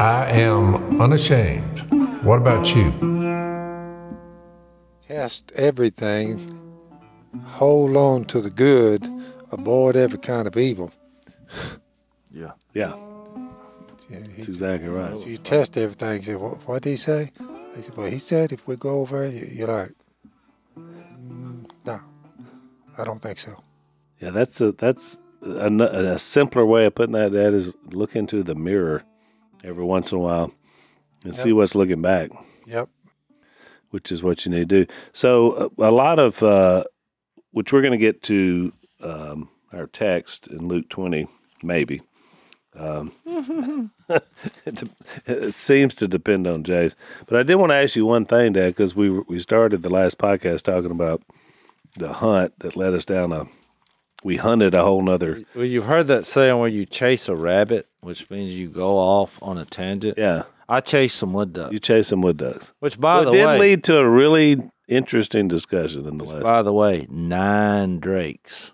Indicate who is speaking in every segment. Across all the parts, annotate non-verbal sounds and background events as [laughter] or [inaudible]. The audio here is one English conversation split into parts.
Speaker 1: I am unashamed. What about you?
Speaker 2: Test everything. Hold on to the good. Avoid every kind of evil. [laughs]
Speaker 3: Yeah.
Speaker 4: Yeah,
Speaker 2: Yeah,
Speaker 4: that's exactly right.
Speaker 2: so you test everything. You say, what, what did he say? He said, well, he said if we go over, it, you- you're like, "Mm, no, I don't think so.
Speaker 4: Yeah, that's a that's a, a simpler way of putting that. That is look into the mirror every once in a while and see what's looking back,
Speaker 2: Yep.
Speaker 4: which is what you need to do. So a, a lot of uh, which we're going to get to um, our text in Luke twenty, maybe. Um, [laughs] it, de- it seems to depend on Jase, but I did want to ask you one thing, Dad, because we we started the last podcast talking about the hunt that led us down a. We hunted a whole nother.
Speaker 3: Well, you've heard that saying where you chase a rabbit, which means you go off on a tangent.
Speaker 4: Yeah,
Speaker 3: I chased some wood ducks,
Speaker 4: you chased some wood ducks.
Speaker 3: which by
Speaker 4: Well,
Speaker 3: the
Speaker 4: it did
Speaker 3: way,
Speaker 4: lead to a really interesting discussion in the last.
Speaker 3: by the way, nine drakes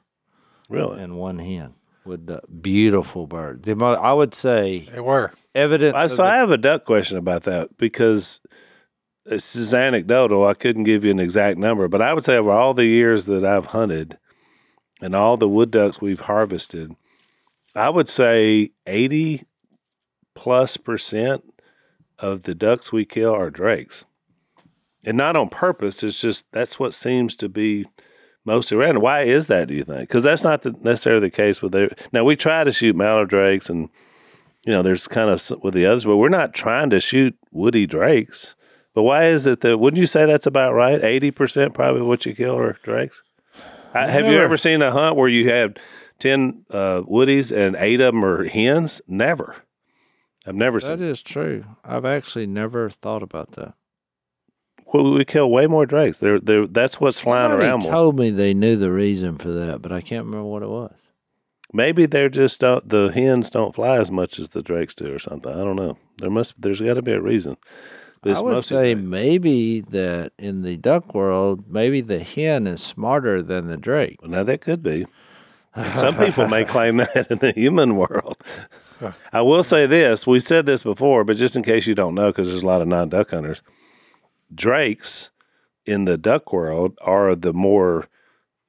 Speaker 4: really,
Speaker 3: and one hen. Wood duck, beautiful bird. The mo- I would say
Speaker 2: They were.
Speaker 3: evidence.
Speaker 4: I, so
Speaker 3: the-
Speaker 4: I have a duck question about that because this is anecdotal. I couldn't give you an exact number, but I would say over all the years that I've hunted and all the wood ducks we've harvested, I would say eighty plus percent of the ducks we kill are drakes, and not on purpose. It's just that's what seems to be mostly random. Why is that? Do you think? Because that's not the, necessarily the case with their. Now we try to shoot mallard drakes and you know, there's kind of with the others, but we're not trying to shoot woody drakes. But why is it that? Wouldn't you say that's about right? Eighty percent probably what you kill are drakes. I, have you ever seen a hunt where you have ten uh, woodies and eight of them are hens? Never. I've never
Speaker 3: that
Speaker 4: seen.
Speaker 3: That is true. I've actually never thought about that.
Speaker 4: Well, we kill way more drakes. They're, they're, that's what's flying
Speaker 3: Somebody
Speaker 4: around more.
Speaker 3: told me they knew the reason for that, but I can't remember what it was.
Speaker 4: Maybe they're just don't, the hens don't fly as much as the drakes do, or something. I don't know. There must. There's got to be a reason. But it's
Speaker 3: I would
Speaker 4: mostly
Speaker 3: say
Speaker 4: drakes.
Speaker 3: maybe that in the duck world, maybe the hen is smarter than the drake.
Speaker 4: Well, now that could be. And some people may [laughs] claim that in the human world. I will say this: we've said this before, but just in case you don't know, because there's a lot of non-duck hunters, drakes in the duck world are the more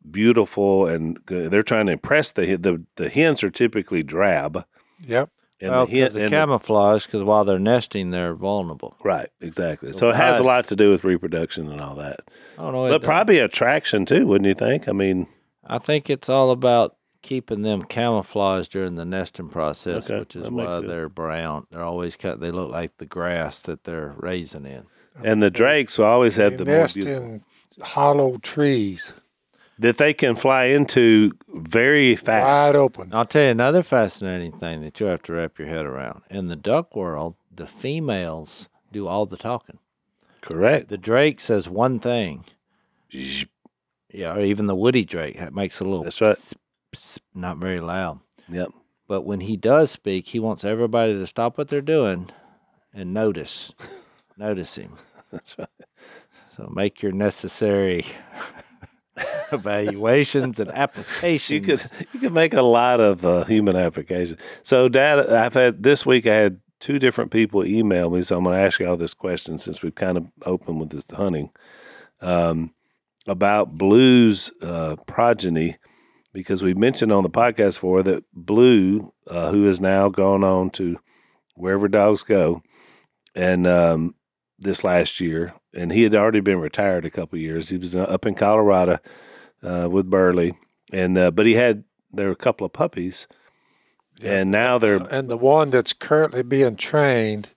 Speaker 4: beautiful, and g- they're trying to impress the the the hens are typically drab,
Speaker 2: Yep.
Speaker 4: And
Speaker 3: well,
Speaker 4: the hen
Speaker 3: because the
Speaker 4: and
Speaker 3: camouflage, because while they're nesting, they're vulnerable.
Speaker 4: right, exactly. So it has a lot to do with reproduction and all that,
Speaker 3: I don't know. it
Speaker 4: but
Speaker 3: does.
Speaker 4: probably attraction too, wouldn't you think? I mean,
Speaker 3: I think it's all about keeping them camouflaged during the nesting process,
Speaker 4: Okay,
Speaker 3: which is why
Speaker 4: sense.
Speaker 3: they're brown. They're always cut. They look like the grass that they're raising in.
Speaker 4: and the drakes will always
Speaker 2: They
Speaker 4: have the more
Speaker 2: nest in hollow trees,
Speaker 4: that they can fly into very fast.
Speaker 2: wide open.
Speaker 3: I'll tell you another fascinating thing that you have to wrap your head around. In the duck world, the females do all the talking.
Speaker 4: Correct.
Speaker 3: The drake says one thing. Yeah, or even the woody drake ha- makes a little.
Speaker 4: That's right.
Speaker 3: psst, psst, not very loud.
Speaker 4: Yep.
Speaker 3: But when he does speak, he wants everybody to stop what they're doing and notice. [laughs] notice him.
Speaker 4: That's right.
Speaker 3: So make your necessary [laughs] evaluations and applications. [laughs]
Speaker 4: You could you could make a lot of uh, human applications. So, Dad, I've had this week. I had two different people email me, so I'm going to ask you all this question since we've kind of opened with this hunting um, about Blue's uh, progeny, because we mentioned on the podcast before that Blue, uh, who has now gone on to wherever dogs go, and um, this last year, and he had already been retired a couple of years. He was uh, up in Colorado uh, with Burley, and uh, but he had there were a couple of puppies, and now they're
Speaker 2: And the one that's currently being trained,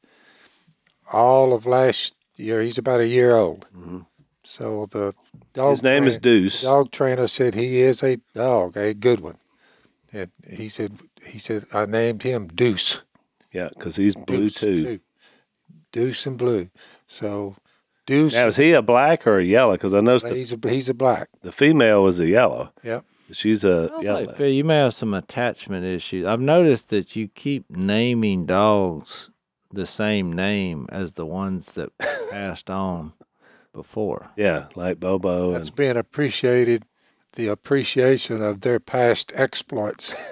Speaker 2: all of last year, he's about a year old. So the dog.
Speaker 4: his name is Deuce.
Speaker 2: Dog trainer said he is a dog, a good one. And he said, he said, I named him Deuce.
Speaker 4: Yeah, because he's blue
Speaker 2: Deuce,
Speaker 4: too.
Speaker 2: Deuce and blue. So Deuce,
Speaker 4: Now is he a black or a yellow? Because I noticed the,
Speaker 2: he's a he's a black.
Speaker 4: the female was a yellow.
Speaker 2: Yep.
Speaker 4: She's a
Speaker 3: Sounds
Speaker 4: yellow.
Speaker 3: like Phil, you may have some attachment issues. I've noticed that you keep naming dogs the same name as the ones that [laughs] passed on before.
Speaker 4: yeah, like Bobo.
Speaker 2: That's
Speaker 4: And,
Speaker 2: being appreciated, the appreciation of their past exploits. [laughs]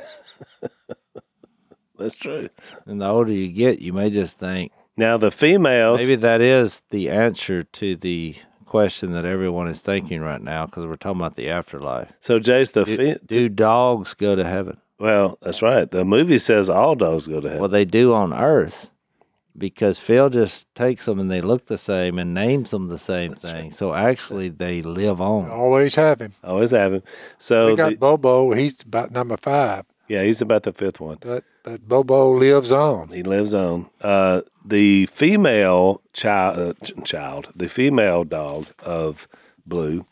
Speaker 4: That's true.
Speaker 3: And the older you get, you may just think
Speaker 4: Now the females,
Speaker 3: maybe that is the answer to the question that everyone is thinking right now because we're talking about the afterlife.
Speaker 4: so Jase, the
Speaker 3: Do,
Speaker 4: fe-
Speaker 3: do dogs go to heaven?
Speaker 4: well, that's right. The movie says all dogs go to heaven.
Speaker 3: Well, they do on Earth because Phil just takes them and they look the same and names them the same thing. So actually, they live on.
Speaker 2: Always have him.
Speaker 4: Always have him. So
Speaker 2: We got
Speaker 4: the-
Speaker 2: Bobo. He's about number five,
Speaker 4: yeah, he's about the fifth one.
Speaker 2: but but Bobo lives on.
Speaker 4: He lives on. Uh, the female child, uh, ch- child, the female dog of Blue,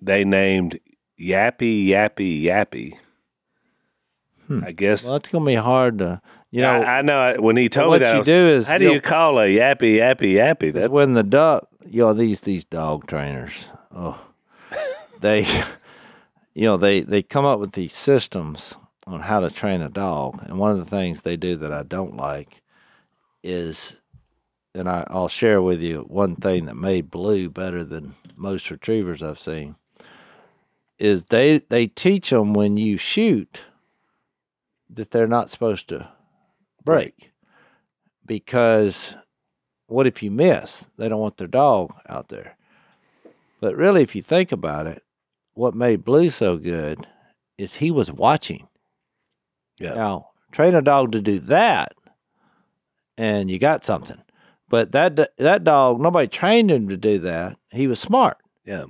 Speaker 4: they named Yappy Yappy Yappy. I guess.
Speaker 3: Well, it's gonna be hard to, you know,
Speaker 4: I, I know. When he told
Speaker 3: what
Speaker 4: me that, I
Speaker 3: you
Speaker 4: was,
Speaker 3: do is
Speaker 4: how do
Speaker 3: you'll-
Speaker 4: call a Yappy Yappy Yappy?
Speaker 3: 'cause
Speaker 4: That's
Speaker 3: when the duck, you know, these these dog trainers, oh, they, [laughs] you know, they they come up with these systems on how to train a dog, and one of the things they do that I don't like is, and I, I'll share with you one thing that made Blue better than most retrievers I've seen. Is they they teach them when you shoot that they're not supposed to break because what if you miss? They don't want their dog out there. But really, if you think about it, what made Blue so good is he was watching.
Speaker 4: Yeah.
Speaker 3: Now, train a dog to do that, and you got something. But that that dog, nobody trained him to do that. He was smart.
Speaker 4: yeah.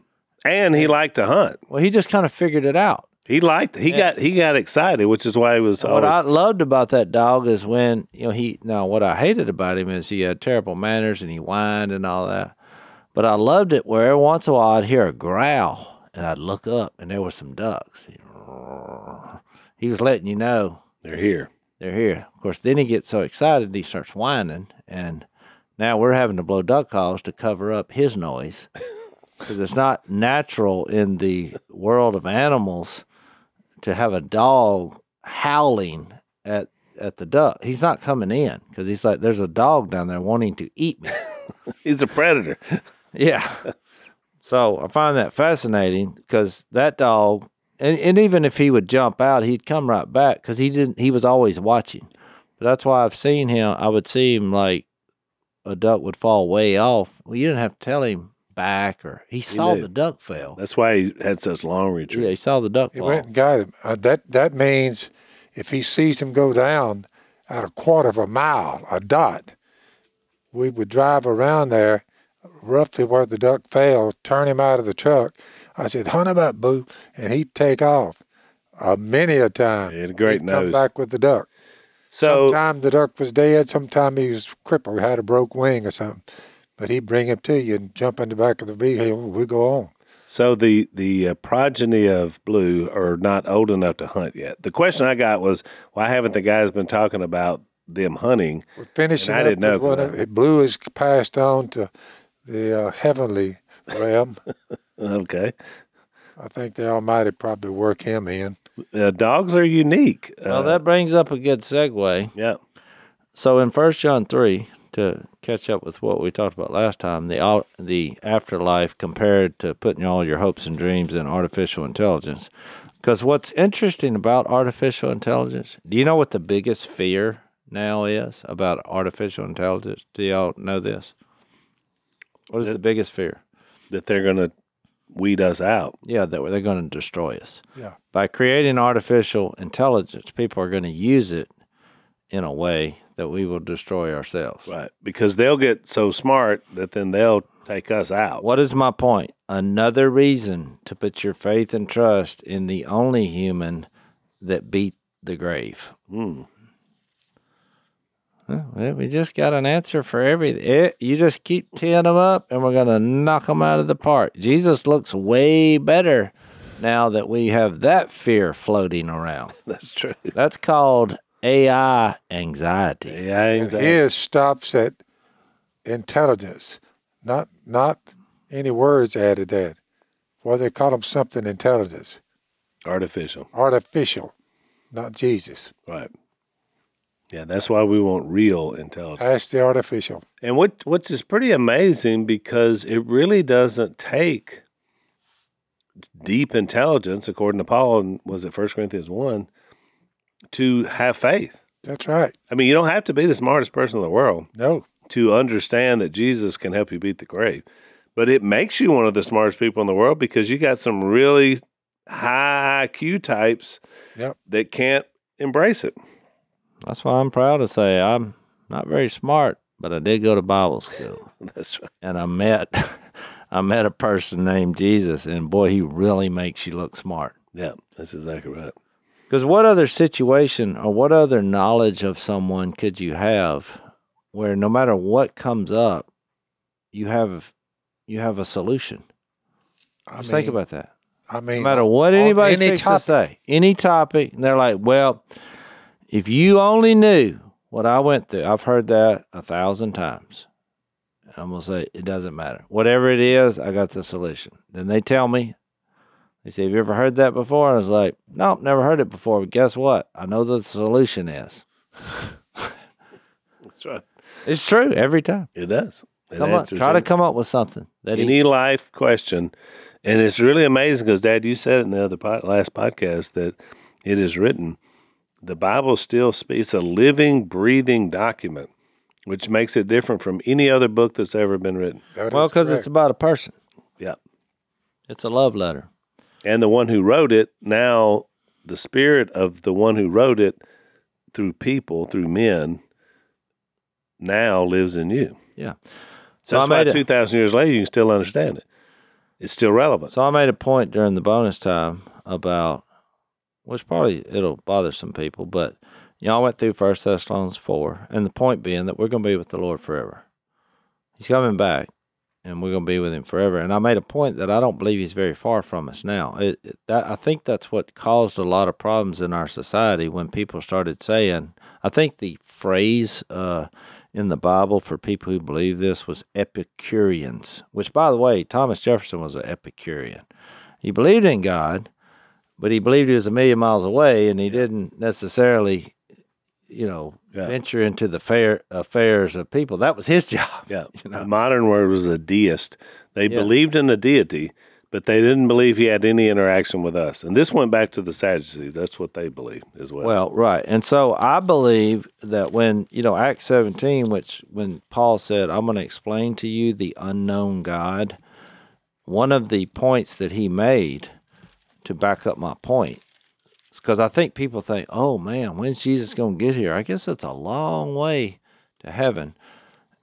Speaker 4: And he liked to hunt.
Speaker 3: Well, he just kind of figured it out.
Speaker 4: He liked. It. He got. He got excited, which is why he was.
Speaker 3: What
Speaker 4: Always,
Speaker 3: I loved about that dog is when you know he. Now, what I hated about him is he had terrible manners and he whined and all that. But I loved it where every once in a while I'd hear a growl and I'd look up and there were some ducks. He was letting you know
Speaker 4: they're here.
Speaker 3: they're here. Of course, then he gets so excited he starts whining, and now we're having to blow duck calls to cover up his noise [laughs] because it's not natural in the world of animals to have a dog howling at at the duck. He's not coming in because he's like, "There's a dog down there wanting to eat me." [laughs]
Speaker 4: He's a predator.
Speaker 3: Yeah. [laughs] So I find that fascinating because that dog, and, and even if he would jump out, he'd come right back because he didn't. He was always watching. But that's why I've seen him. I would see him like a duck would fall way off. Well, you didn't have to tell him back, or he saw
Speaker 4: knew.
Speaker 3: the duck fell.
Speaker 4: That's why he had such long retreat.
Speaker 3: Yeah, he saw the duck
Speaker 2: He
Speaker 3: fall.
Speaker 2: went and got him. Uh, that that means if he sees him go down at a quarter of a mile, a dot, we would drive around there, roughly where the duck fell, turn him out of the truck. I said, "Hunt him up, boo," and he'd take off. Uh, many a time,
Speaker 4: He had a great
Speaker 2: he'd come back with the duck.
Speaker 4: So
Speaker 2: sometime the duck was dead. Sometime he was crippled, had a broke wing or something. But he'd bring him to you and jump in the back of the vehicle. We go on.
Speaker 4: So the the uh, progeny of blue are not old enough to hunt yet. The question I got was, why haven't the guys been talking about them hunting?
Speaker 2: We're finishing
Speaker 4: And I didn't know
Speaker 2: of, blue is passed on to the uh, heavenly realm. [laughs]
Speaker 4: Okay,
Speaker 2: I think the Almighty probably work him in.
Speaker 4: uh, dogs are unique.
Speaker 3: Well,
Speaker 4: Uh,
Speaker 3: that brings up a good segue.
Speaker 4: yeah,
Speaker 3: So in First John three, to catch up with what we talked about last time, the the afterlife compared to putting all your hopes and dreams in artificial intelligence. Because what's interesting about artificial intelligence, do you know what the biggest fear now is about artificial intelligence? Do y'all know this? What is the biggest fear?
Speaker 4: that they're gonna weed us out.
Speaker 3: Yeah, that they're going to destroy us.
Speaker 2: Yeah.
Speaker 3: By creating artificial intelligence, people are going to use it in a way that we will destroy ourselves.
Speaker 4: Right, because they'll get so smart that then they'll take us out.
Speaker 3: What is my point? Another reason to put your faith and trust in the only human that beat the grave.
Speaker 4: Hmm.
Speaker 3: Huh, Well, we just got an answer for everything. You just keep teeing them up, and we're going to knock them out of the park. Jesus looks way better now that we have that fear floating around. [laughs]
Speaker 4: That's true.
Speaker 3: That's called AI anxiety.
Speaker 4: AI exactly.
Speaker 2: His stops at intelligence, not not any words added that. Well, they call them something intelligence,
Speaker 4: Artificial.
Speaker 2: artificial, not Jesus.
Speaker 4: Right. Yeah, that's why we want real intelligence.
Speaker 2: That's the artificial.
Speaker 4: And what what's is pretty amazing because it really doesn't take deep intelligence, according to Paul, and was it First Corinthians one, to have faith.
Speaker 2: That's right.
Speaker 4: I mean, you don't have to be the smartest person in the world
Speaker 2: No,
Speaker 4: to understand that Jesus can help you beat the grave. But it makes you one of the smartest people in the world because you got some really high IQ types
Speaker 2: Yep.
Speaker 4: that can't embrace it.
Speaker 3: That's why I'm proud to say I'm not very smart, but I did go to Bible school. [laughs]
Speaker 4: That's right.
Speaker 3: and I met [laughs] I met a person named Jesus, and boy, he really makes you look smart.
Speaker 4: Yeah, that's exactly right.
Speaker 3: Because what other situation or what other knowledge of someone could you have where no matter what comes up, you have you have a solution?
Speaker 2: I
Speaker 3: Just
Speaker 2: mean,
Speaker 3: think about that.
Speaker 2: I mean,
Speaker 3: No matter what anybody
Speaker 2: any
Speaker 3: speaks to say, any topic, and they're like, "Well, if you only knew what I went through," I've heard that a thousand times. And I'm gonna say it doesn't matter. Whatever it is, I got the solution. Then they tell me, they say, "Have you ever heard that before?" And I was like, "Nope, never heard it before." But guess what? I know the solution is. [laughs]
Speaker 4: That's right.
Speaker 3: It's true every time.
Speaker 4: It does. It
Speaker 3: Come on, try to come up with something that he,
Speaker 4: any life question. And it's really amazing because, Dad, you said it in the other pod, last podcast that it is written. The Bible still speaks a living, breathing document, which makes it different from any other book that's ever been written.
Speaker 2: That
Speaker 3: well because it's about a person.
Speaker 4: Yeah.
Speaker 3: It's a love letter.
Speaker 4: And the one who wrote it, now the spirit of the one who wrote it through people, through men, now lives in you.
Speaker 3: Yeah.
Speaker 4: So
Speaker 3: So
Speaker 4: that's
Speaker 3: I made a-
Speaker 4: 2,000 years later, you can still understand it. It's still relevant.
Speaker 3: So I made a point during the bonus time about, which probably it'll bother some people, but y'all went through First Thessalonians four, and the point being that we're going to be with the Lord forever. He's coming back, and we're going to be with Him forever. And I made a point that I don't believe He's very far from us now. It, it- that I think that's what caused a lot of problems in our society when people started saying. I think the phrase uh, in the Bible for people who believe this was Epicureans, which, by the way, Thomas Jefferson was an Epicurean. He believed in God, but he believed he was a million miles away, and he didn't necessarily, you know,
Speaker 4: Yeah.
Speaker 3: venture into the fair affairs of people. That was his [laughs] job.
Speaker 4: Yeah.
Speaker 3: You know?
Speaker 4: The modern word was a deist. They
Speaker 3: Yeah.
Speaker 4: believed in a deity, but they didn't believe he had any interaction with us. And this went back to the Sadducees. That's what they believed as well.
Speaker 3: Well, right. And so I believe that when, you know, Acts 17, which when Paul said, I'm going to explain to you the unknown God, one of the points that he made to back up my point, because I think people think, oh man, when's Jesus going to get here? I guess it's a long way to heaven.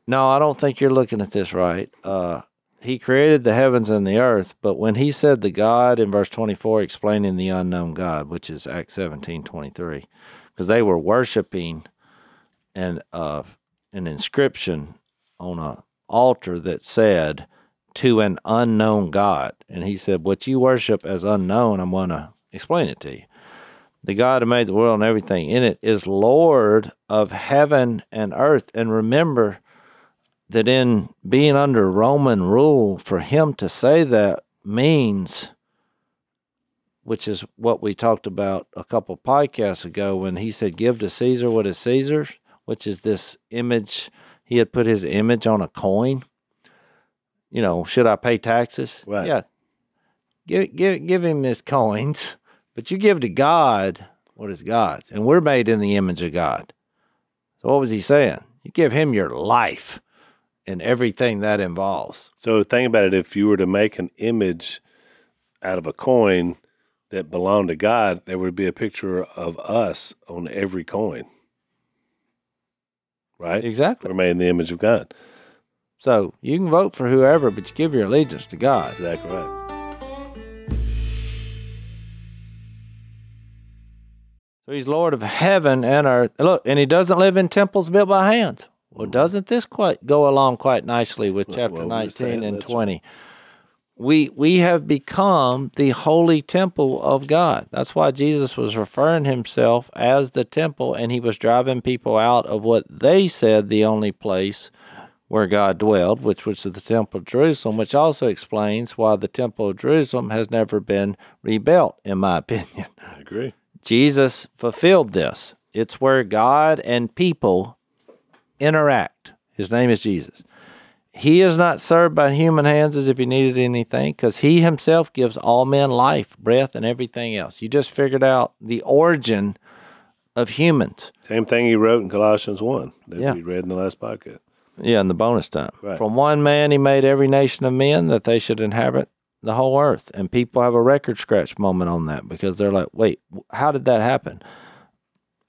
Speaker 3: No, I don't think you're looking at this right. Uh, he created the heavens and the earth, but when he said the God in verse 24, explaining the unknown God, which is Acts 17 23, because they were worshiping an, uh, an inscription on a altar that said, to an unknown God. And he said, What you worship as unknown, I'm going to explain it to you. The God who made the world and everything in it is Lord of heaven and earth. And remember, that in being under Roman rule, for him to say that means, which is what we talked about a couple podcasts ago when he said, Give to Caesar what is Caesar's, which is this image. He had put his image on a coin. You know, should I pay taxes?
Speaker 4: Right.
Speaker 3: Yeah. Give, give, give him his coins, but you give to God what is God's. And we're made in the image of God. So what was he saying? You give him your life and everything that involves.
Speaker 4: So think about it. If you were to make an image out of a coin that belonged to God, there would be a picture of us on every coin. Right?
Speaker 3: Exactly.
Speaker 4: We're made in the image of God.
Speaker 3: So you can vote for whoever, but you give your allegiance to God.
Speaker 4: Exactly right.
Speaker 3: So he's Lord of heaven and earth. Look, and he doesn't live in temples built by hands. Well, doesn't this quite go along quite nicely with
Speaker 4: Well,
Speaker 3: chapter
Speaker 4: well,
Speaker 3: 19
Speaker 4: saying
Speaker 3: and
Speaker 4: that's
Speaker 3: 20? We we have become the holy temple of God. That's why Jesus was referring himself as the temple and he was driving people out of what they said the only place where God dwelled, which was the temple of Jerusalem, which also explains why the temple of Jerusalem has never been rebuilt in my [laughs] opinion.
Speaker 4: I agree.
Speaker 3: Jesus fulfilled this. It's where God and people interact. His name is Jesus. He is not served by human hands as if he needed anything, because he himself gives all men life, breath, and everything else. You just figured out the origin of humans.
Speaker 4: Same thing he wrote in Colossians 1 that
Speaker 3: Yeah.
Speaker 4: we read in the last podcast.
Speaker 3: Yeah, in the bonus time.
Speaker 4: Right.
Speaker 3: From one man, he made every nation of men that they should inhabit the whole earth. And people have a record scratch moment on that because they're like, wait, how did that happen?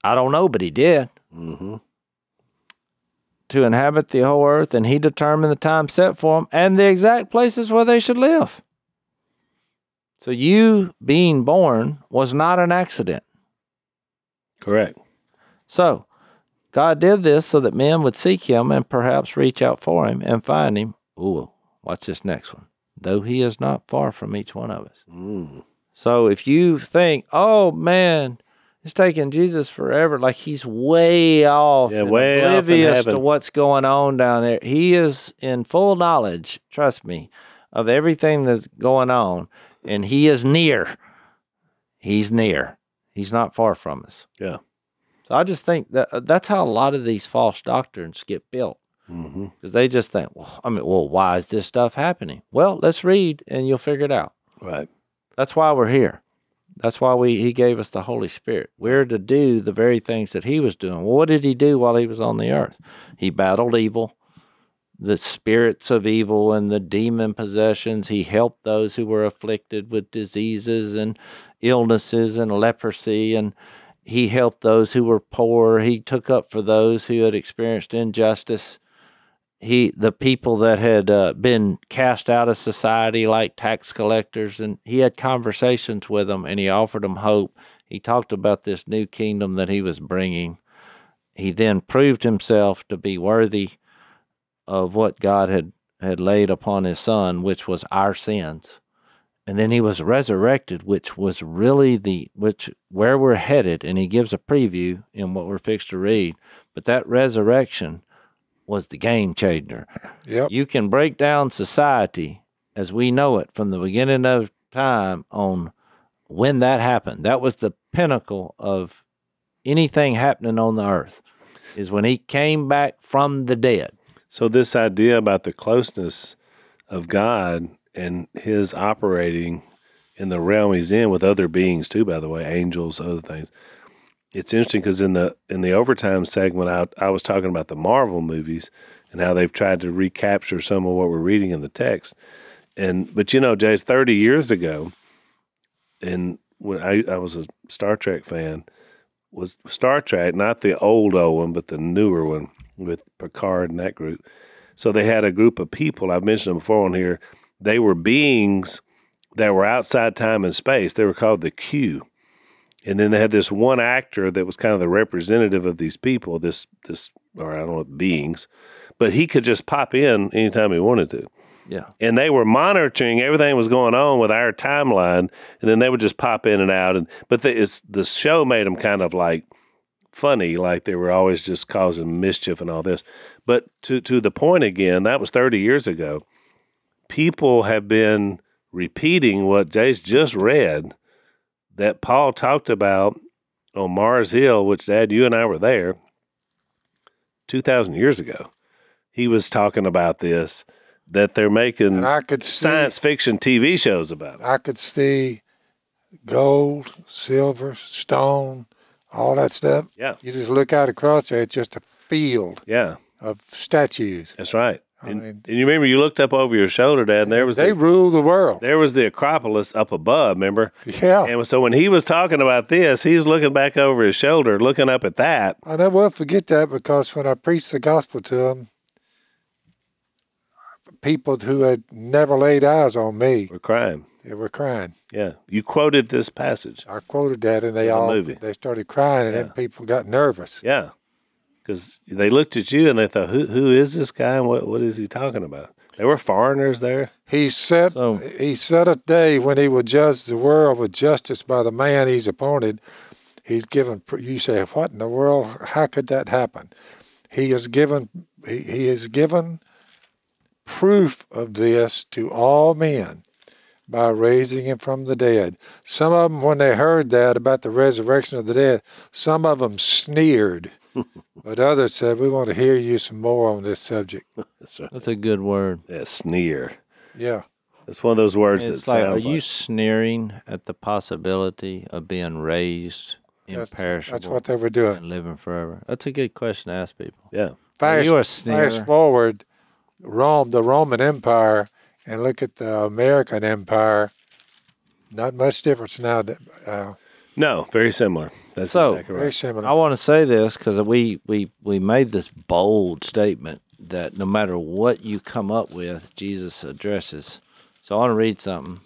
Speaker 3: I don't know, but he did.
Speaker 4: Mm-hmm.
Speaker 3: To inhabit the whole earth, and he determined the time set for them and the exact places where they should live. So, you being born was not an accident.
Speaker 4: Correct.
Speaker 3: So, God did this so that men would seek him and perhaps reach out for him and find him. Ooh, watch this next one. Though he is not far from each one of us.
Speaker 4: Mm.
Speaker 3: So, if you think, oh man, it's taking Jesus forever, like he's way off,
Speaker 4: Yeah, way off
Speaker 3: oblivious to what's going on down there. He is in full knowledge, trust me, of everything that's going on, and he is near. He's near. He's not far from us.
Speaker 4: Yeah.
Speaker 3: So I just think that uh, that's how a lot of these false doctrines get built
Speaker 4: Mm-hmm.
Speaker 3: because they just think, well, I mean, well, why is this stuff happening? Well, let's read and you'll figure it out.
Speaker 4: Right.
Speaker 3: That's why we're here. That's why we he gave us the Holy Spirit. We're to do the very things that he was doing. Well, what did he do while he was on the earth? He battled evil, the spirits of evil and the demon possessions. He helped those who were afflicted with diseases and illnesses and leprosy and he helped those who were poor. He took up for those who had experienced injustice. He the people that had uh, been cast out of society like tax collectors and he had conversations with them and he offered them hope. He talked about this new kingdom that he was bringing. He then proved himself to be worthy of what god had had laid upon his son which was our sins and then he was resurrected which was really the which where we're headed and he gives a preview in what we're fixed to read but that resurrection was the game changer.
Speaker 2: Yep.
Speaker 3: You can break down society as we know it from the beginning of time on when that happened. That was the pinnacle of anything happening on the earth, is when he came back from the dead.
Speaker 4: So this idea about the closeness of God and his operating in the realm he's in with other beings too, by the way, angels, other things. It's interesting because in the in the overtime segment, I, I was talking about the Marvel movies and how they've tried to recapture some of what we're reading in the text. And but you know, Jase thirty years ago, and when I, I was a Star Trek fan, was Star Trek, not the old old one, but the newer one with Picard and that group. So they had a group of people, I've mentioned them before on here, they were beings that were outside time and space. They were called the Q. And then they had this one actor that was kind of the representative of these people, this this or I don't know beings, but he could just pop in anytime he wanted to
Speaker 3: Yeah.
Speaker 4: and they were monitoring everything that was going on with our timeline, and then they would just pop in and out. And but the, it's, the show made them kind of like funny, like they were always just causing mischief and all this. But to to the point again, that was thirty years ago. People have been repeating what Jase just read that Paul talked about on Mars Hill, which Dad, you and I were there two thousand years ago. He was talking about this that they're making
Speaker 2: And I could see,
Speaker 4: science fiction TV shows about it.
Speaker 2: I could see gold, silver, stone, all that stuff.
Speaker 4: Yeah,
Speaker 2: You just look out across there, it's just a field
Speaker 4: yeah,
Speaker 2: of statues.
Speaker 4: that's right. And,
Speaker 2: mean-
Speaker 4: and you remember you looked up over your shoulder, Dad, and there was
Speaker 2: They
Speaker 4: the,
Speaker 2: rule the world.
Speaker 4: there was the Acropolis up above. Remember?
Speaker 2: Yeah.
Speaker 4: And so when he was talking about this, he's looking back over his shoulder, looking up at that.
Speaker 2: I never will forget that because when I preached the gospel to them, people who had never laid eyes on me,
Speaker 4: were crying.
Speaker 2: they were crying.
Speaker 4: Yeah, you quoted this passage.
Speaker 2: I quoted that, and they
Speaker 4: the
Speaker 2: all
Speaker 4: movie.
Speaker 2: they started crying, and
Speaker 4: Yeah.
Speaker 2: then people got nervous.
Speaker 4: Yeah, because they looked at you and they thought, "Who who is this guy? And what what is he talking about?" There were foreigners there.
Speaker 2: He set
Speaker 3: So-
Speaker 2: he set a day when he will judge the world with justice by the man he's appointed. He's given. You say, what in the world? How could that happen? He has given. He, he has given proof of this to all men by raising him from the dead. Some of them, when they heard that about the resurrection of the dead, some of them sneered, [laughs] but others said, "We want to hear you some more on this subject." [laughs]
Speaker 4: That's right.
Speaker 3: That's a good word.
Speaker 4: Yeah, sneer.
Speaker 2: Yeah.
Speaker 4: It's one of those words
Speaker 3: It's
Speaker 4: that
Speaker 3: like, are
Speaker 4: sounds
Speaker 3: you
Speaker 4: like
Speaker 3: sneering at the possibility of being raised
Speaker 2: That's-
Speaker 3: imperishable,
Speaker 2: That's what they were doing.
Speaker 3: and living forever? That's a good question to ask people.
Speaker 4: Yeah.
Speaker 2: Fast,
Speaker 3: you a
Speaker 2: sneer?
Speaker 3: fast
Speaker 2: forward, Rome, the Roman Empire, and look at the American Empire. Not much difference now. that, Uh,
Speaker 4: No, very similar. That's
Speaker 3: So-
Speaker 4: exactly
Speaker 2: very similar.
Speaker 3: I want to say this because we, we, we made this bold statement that no matter what you come up with, Jesus addresses. So I want to read something,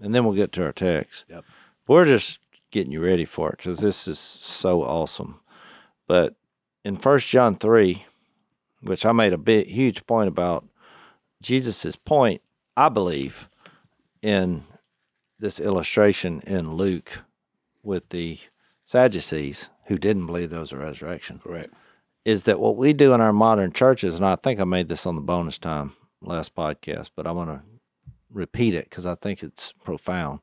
Speaker 3: and then we'll get to our text.
Speaker 4: Yep.
Speaker 3: We're just getting you ready for it because this is so awesome. But in First John 3, which I made a big, huge point about, Jesus' point, I believe, in this illustration in Luke with the Sadducees who didn't believe there was a resurrection
Speaker 4: Correct.
Speaker 3: is that what we do in our modern churches, and I think I made this on the bonus time last podcast, but I want to repeat it because I think it's profound.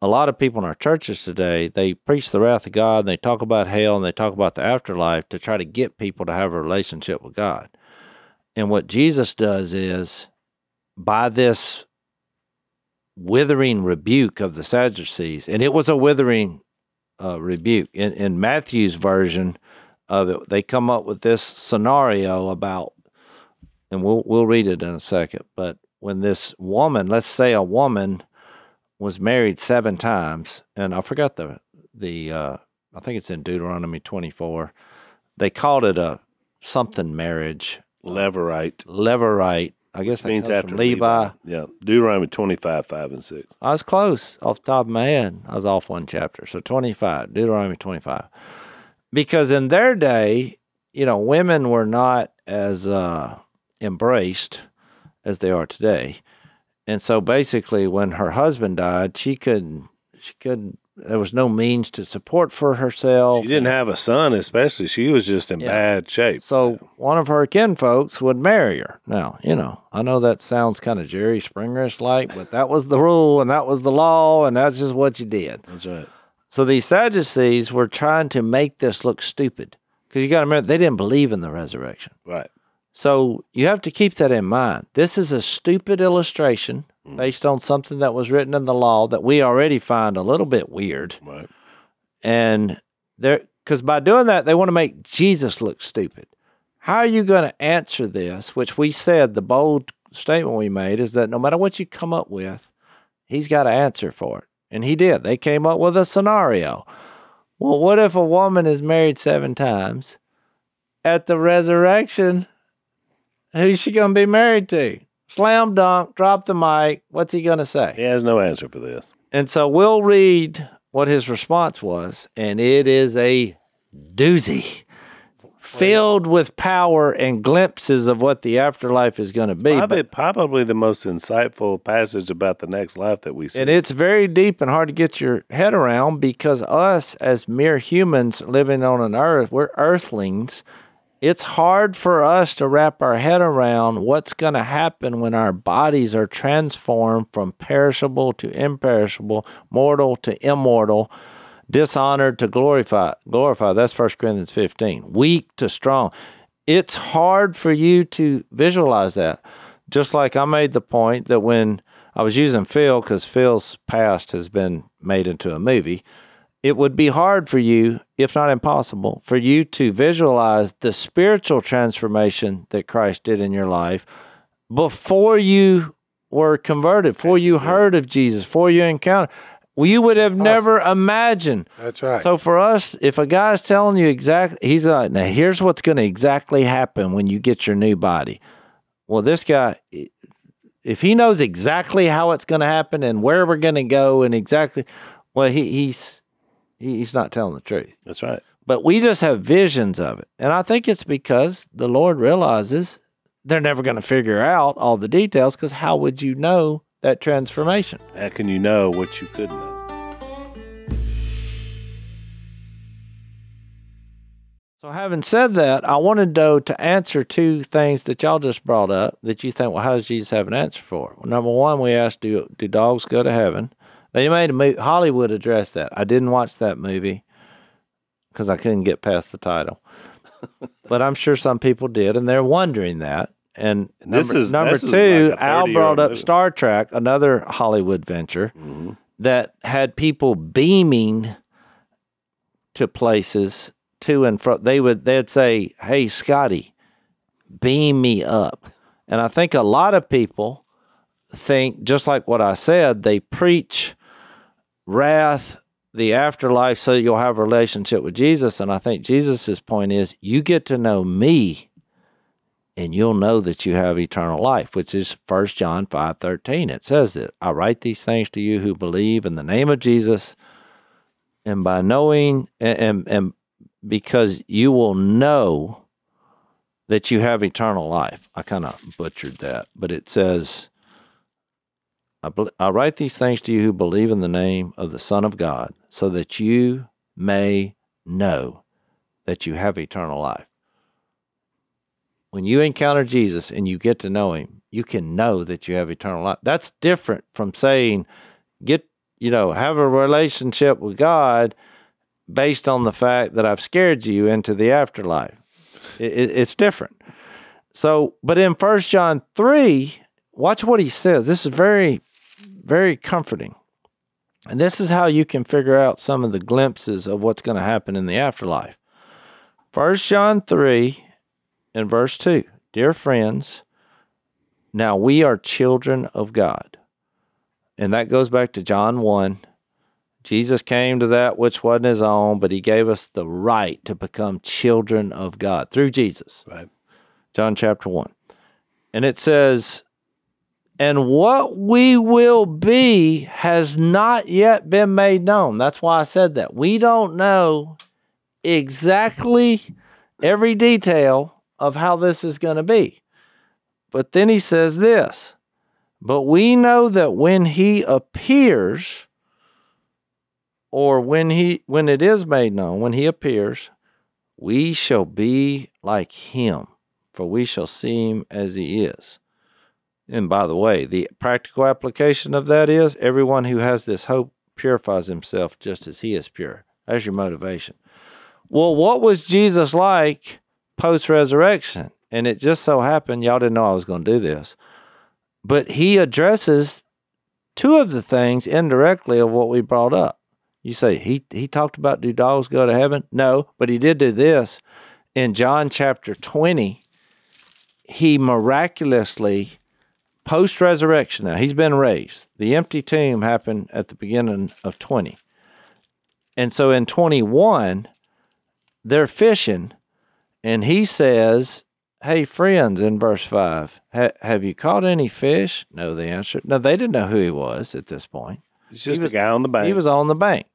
Speaker 3: A lot of people in our churches today, they preach the wrath of God, and they talk about hell, and they talk about the afterlife to try to get people to have a relationship with God. And what Jesus does is, by this withering rebuke of the Sadducees, and it was a withering uh, rebuke. In, in Matthew's version of it, they come up with this scenario about, and we'll we'll read it in a second. But when this woman, let's say a woman, was married seven times, and I forgot the the uh, I think it's in Deuteronomy twenty four. They called it a something marriage,
Speaker 4: Leverite
Speaker 3: levirate. I guess that
Speaker 4: means after
Speaker 3: from Levi.
Speaker 4: Yeah. Deuteronomy 25, 5, and 6.
Speaker 3: I was close off the top of my head. I was off one chapter. So 25, Deuteronomy 25. Because in their day, you know, women were not as uh, embraced as they are today. And so basically when her husband died, she couldn't she couldn't there was no means to support for herself.
Speaker 4: She didn't have a son, especially. She was just in
Speaker 3: Yeah.
Speaker 4: bad shape.
Speaker 3: So one of her kinfolks would marry her. Now, you know, I know that sounds kind of Jerry Springerish like, but [laughs] that was the rule and that was the law and that's just what you did.
Speaker 4: That's right.
Speaker 3: So these Sadducees were trying to make this look stupid because you got to remember they didn't believe in the resurrection.
Speaker 4: Right.
Speaker 3: So you have to keep that in mind. This is a stupid illustration Mm. based on something that was written in the law that we already find a little bit weird.
Speaker 4: Right.
Speaker 3: And they're because by doing that, they want to make Jesus look stupid. How are you going to answer this? Which we said the bold statement we made is that no matter what you come up with, he's got to answer for it. And he did. They came up with a scenario. Well, what if a woman is married seven times? At the resurrection, who's she going to be married to? Slam dunk, drop the mic. What's he going to say?
Speaker 4: He has no answer for this.
Speaker 3: And so we'll read what his response was, and it is a doozy, filled with power and glimpses of what the afterlife is going to be.
Speaker 4: Probably,
Speaker 3: But,
Speaker 4: probably the most insightful passage about the next life that we see.
Speaker 3: and it's very deep and hard to get your head around because us, as mere humans living on an earth, we're earthlings. It's hard for us to wrap our head around what's going to happen when our bodies are transformed from perishable to imperishable, mortal to immortal, dishonored to glorified. Glorified. That's 1 Corinthians 15. Weak to strong. It's hard for you to visualize that. Just like I made the point that when I was using Phil, because Phil's past has been made into a movie, it would be hard for you, if not impossible, for you to visualize the spiritual transformation that Christ did in your life before you were converted, before you heard of Jesus, before you encountered. Well, you would have never imagined.
Speaker 2: That's right.
Speaker 3: So for us, if a guy's telling you exactly, he's like, now here's what's going to exactly happen when you get your new body. Well, this guy, if he knows exactly how it's going to happen and where we're going to go and exactly, well, he, he's he- he's not telling the truth.
Speaker 4: That's right.
Speaker 3: But we just have visions of it, and I think it's because the Lord realizes they're never going to figure out all the details. Because how would you know that transformation?
Speaker 4: How can you know what you could know?
Speaker 3: So, having said that, I wanted though to answer two things that y'all just brought up that you think, well, how does Jesus have an answer for? Well, number one, we asked, do do dogs go to heaven? They made a movie. Hollywood addressed that. I didn't watch that movie because I couldn't get past the title, [laughs] but I'm sure some people did, and they're wondering that. And
Speaker 4: This
Speaker 3: number,
Speaker 4: is-
Speaker 3: number
Speaker 4: this is
Speaker 3: two.
Speaker 4: like
Speaker 3: Al brought up
Speaker 4: movie.
Speaker 3: Star Trek, another Hollywood venture mm-hmm. that had people beaming to places to and fro. They would they'd say, "Hey, Scotty, beam me up." And I think a lot of people think just like what I said, they preach wrath, the afterlife so you'll have a relationship with Jesus. And I think Jesus's point is you get to know me and you'll know that you have eternal life, which is 1 John 5 13. It says that I write these things to you who believe in the name of Jesus, and by knowing and, and, and because you will know that you have eternal life. I kind of butchered that, but it says, I, bel I write these things to you who believe in the name of the Son of God, so that you may know that you have eternal life. When you encounter Jesus and you get to know him, you can know that you have eternal life. That's different from saying, get, you know, have a relationship with God based on the fact that I've scared you into the afterlife. It, it, it's different. So, but in First John 3, watch what he says. This is very, very comforting. And this is how you can figure out some of the glimpses of what's going to happen in the afterlife. First John 3 and verse 2 Dear friends, now we are children of God. And that goes back to John 1. Jesus came to that which wasn't his own, but he gave us the right to become children of God through Jesus.
Speaker 4: Right.
Speaker 3: John chapter 1. And it says, and what we will be has not yet been made known. That's why I said that. We don't know exactly every detail of how this is going to be. But then he says this But we know that when he appears, or when he when it is made known, when he appears, we shall be like him, for we shall see him as he is. And by the way, the practical application of that is everyone who has this hope purifies himself just as he is pure. That's your motivation. Well, what was Jesus like post resurrection? And it just so happened, y'all didn't know I was going to do this, but he addresses two of the things indirectly of what we brought up. You say, he, he talked about do dogs go to heaven? No, but he did do this. In John chapter 20, he miraculously post resurrection now. He's been raised. The empty tomb happened at the beginning of 20 and so in 21 they're fishing and he says hey friends in verse 5 have you caught any fish? No they answered no they didn't know who he was at this point.
Speaker 4: He's just
Speaker 3: He was-
Speaker 4: a guy on the bank.
Speaker 3: he was on the bank.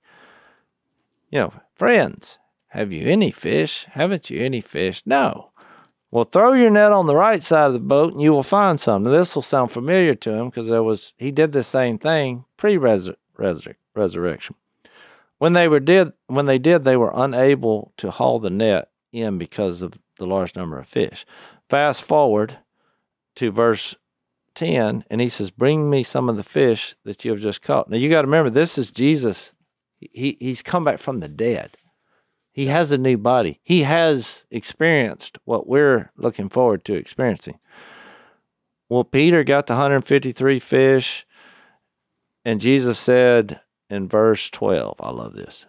Speaker 3: You know friends have you any fish? Haven't you any fish? No well, throw your net on the right side of the boat and you will find some. Now, this will sound familiar to him because there was he did the same thing pre resurrection. When they were did when they did, they were unable to haul the net in because of the large number of fish. Fast forward to verse 10, and he says, Bring me some of the fish that you have just caught. Now you got to remember, this is Jesus. He, he's come back from the dead. He has a new body. He has experienced what we're looking forward to experiencing. Well, Peter got the 153 fish, and Jesus said in verse 12, I love this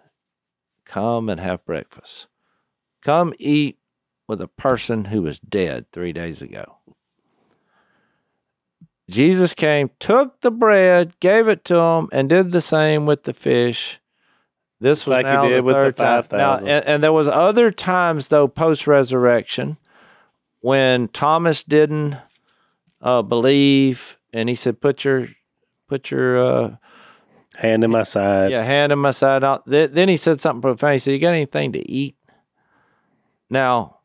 Speaker 3: come and have breakfast. Come eat with a person who was dead three days ago. Jesus came, took the bread, gave it to him, and did the same with the fish. This was
Speaker 4: like he
Speaker 3: now
Speaker 4: did
Speaker 3: the
Speaker 4: with the
Speaker 3: third time. Now, and, and there was other times though post resurrection when Thomas didn't uh, believe, and he said, "Put your, put your, uh,
Speaker 4: Hand in my side.
Speaker 3: yeah, hand in my side." Th- then he said something profound. He said, "You got anything to eat?" Now,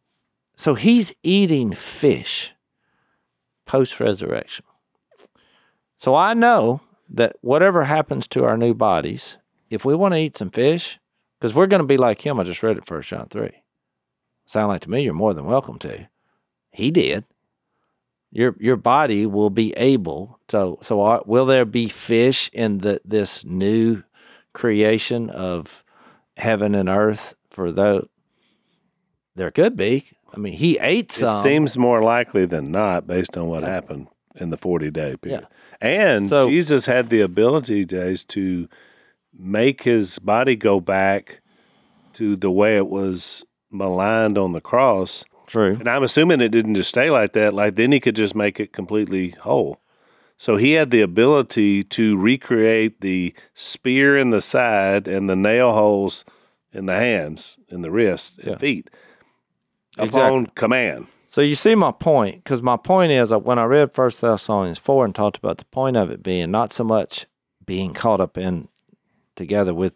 Speaker 3: so he's eating fish post resurrection. So I know that whatever happens to our new bodies, if we want to eat some fish, because we're going to be like him, I just read it First John three. Sound like to me you're more than welcome to. He did. Your your body will be able to. So are, will there be fish in the this new creation of heaven and earth for those? There could be. I mean, he ate
Speaker 4: It
Speaker 3: some.
Speaker 4: seems more likely than not based on what happened in the 40 day period. And
Speaker 3: So-
Speaker 4: Jesus had the ability, days to make his body go back to the way it was maligned on the cross.
Speaker 3: True.
Speaker 4: And I'm assuming it didn't just stay like that. Like then he could just make it completely whole. So he had the ability to recreate the spear in the side and the nail holes in the hands, in the wrists, and
Speaker 3: Yeah.
Speaker 4: feet upon
Speaker 3: Exactly.
Speaker 4: command.
Speaker 3: So you see my point, because my point is uh, when I read First Thessalonians four and talked about the point of it being not so much being caught up in together with